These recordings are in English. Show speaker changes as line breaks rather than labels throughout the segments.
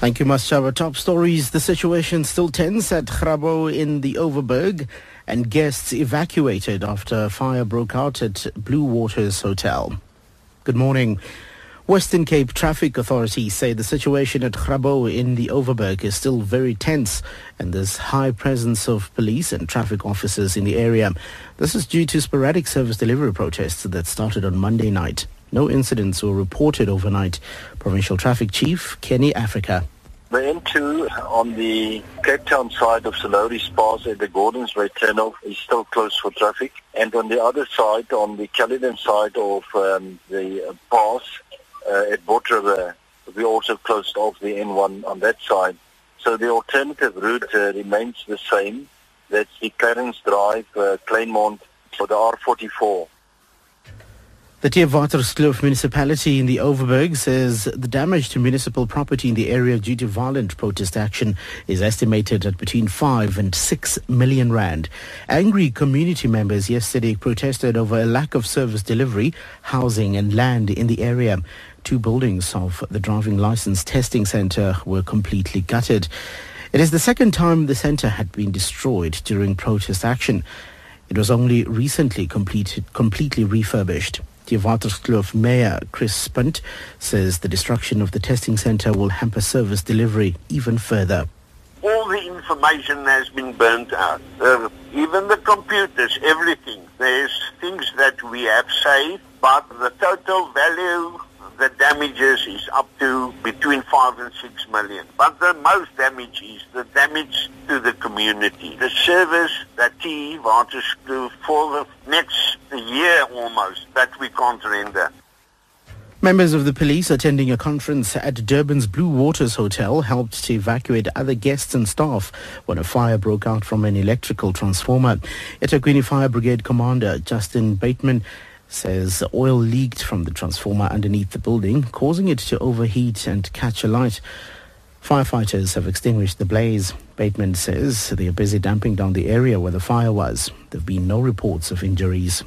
Thank you, Maschava. Top stories. The situation still tense at Grabouw in the Overberg and guests evacuated after fire broke out at Blue Waters Hotel. Good morning. Western Cape traffic authorities say the situation at Grabouw in the Overberg is still very tense and there's high presence of police and traffic officers in the area. This is due to sporadic service delivery protests that started on Monday night. No incidents were reported overnight. Provincial Traffic Chief Kenny Africa.
The N2 on the Cape Town side of Sir Lowry Pass at the Gordons Bay Tunnel is still closed for traffic. And on the other side, on the Caledon side of um, the pass uh, at Bot River, we also closed off the N1 on that side. So the alternative route uh, remains the same. That's the Clarence Drive, uh, Kleinmond for the R44.
The Theewaterskloof municipality in the Overberg says the damage to municipal property in the area due to violent protest action is estimated at between 5 and 6 million rand. Angry community members yesterday protested over a lack of service delivery, housing and land in the area. Two buildings of the driving license testing center were completely gutted. It is the second time the center had been destroyed during protest action. It was only recently completed, completely refurbished. Theewaterskloof Mayor Chris Punt says the destruction of the testing centre will hamper service delivery even further.
All the information has been burnt out. Uh, even the computers, everything. There's things that we have saved, but the total value the damages is up to between 5 and 6 million. But the most damage is the damage to the community. The service that T to for the next year almost that we can't render.
Members of the police attending a conference at Durban's Blue Waters Hotel helped to evacuate other guests and staff when a fire broke out from an electrical transformer. eThekwini Fire Brigade Commander Justin Bateman says oil leaked from the transformer underneath the building, causing it to overheat and catch alight. Firefighters have extinguished the blaze. Bateman says they are busy damping down the area where the fire was. There have been no reports of injuries.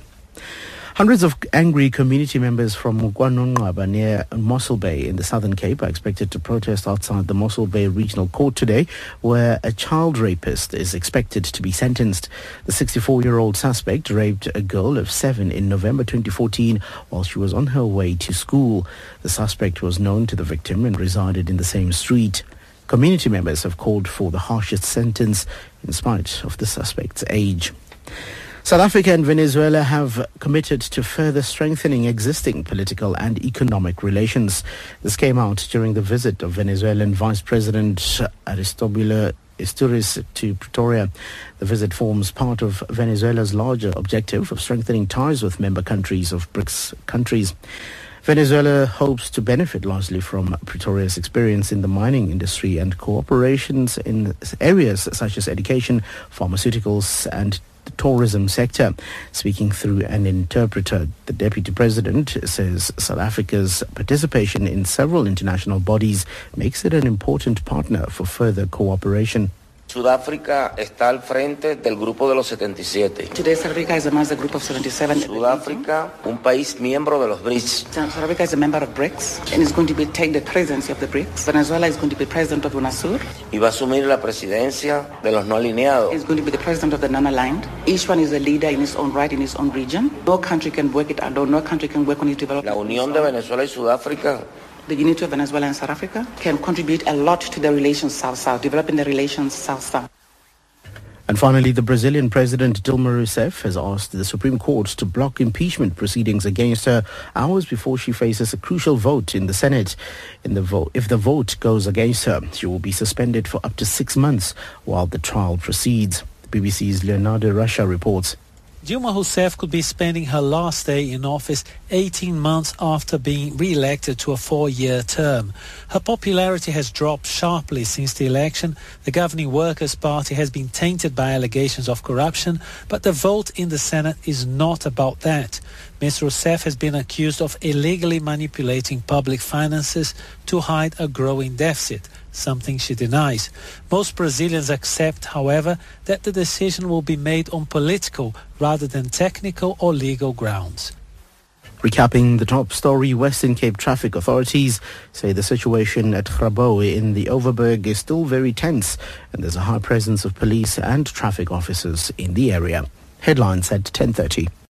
Hundreds of angry community members from KwaNonqaba near Mossel Bay in the Southern Cape are expected to protest outside the Mossel Bay Regional Court today, where a child rapist is expected to be sentenced. The 64-year-old suspect raped a girl of seven in November 2014 while she was on her way to school. The suspect was known to the victim and resided in the same street. Community members have called for the harshest sentence in spite of the suspect's age. South Africa and Venezuela have committed to further strengthening existing political and economic relations. This came out during the visit of Venezuelan Vice President Aristobulo Isturiz to Pretoria. The visit forms part of Venezuela's larger objective of strengthening ties with member countries of BRICS countries. Venezuela hopes to benefit largely from Pretoria's experience in the mining industry and cooperations in areas such as education, pharmaceuticals and the tourism sector. Speaking through an interpreter, the deputy president says South Africa's participation in several international bodies makes it an important partner for further cooperation.
Sudáfrica está al frente del grupo de los 77.
Today South Africa is amongst the group of 77.
Sudáfrica, un país miembro de los BRICS.
South Africa is a member of BRICS and is going to be take the presidency of the BRICS. Venezuela is going to be president of UNASUR.
Y va a asumir la presidencia de los no alineados.
Is going to be the president of the non-aligned. Each one is a leader in his own right in his own region. No country can work it alone. No country can work on its development.
La unión de Venezuela y Sudáfrica
the unity of Venezuela and South Africa can contribute a lot to the relations South-South, developing the relations South-South.
And finally, the Brazilian President Dilma Rousseff has asked the Supreme Court to block impeachment proceedings against her hours before she faces a crucial vote in the Senate. In the vote, if the vote goes against her, she will be suspended for up to six months while the trial proceeds. BBC's Leonardo Rocha reports.
Dilma Rousseff could be spending her last day in office 18 months after being re-elected to a four-year term. Her popularity has dropped sharply since the election. The governing Workers' Party has been tainted by allegations of corruption, but the vote in the Senate is not about that. Ms. Rousseff has been accused of illegally manipulating public finances to hide a growing deficit something she denies. Most Brazilians accept, however, that the decision will be made on political rather than technical or legal grounds.
Recapping the top story, Western Cape traffic authorities say the situation at Grabouw in the Overberg is still very tense and there's a high presence of police and traffic officers in the area. Headlines at 10.30.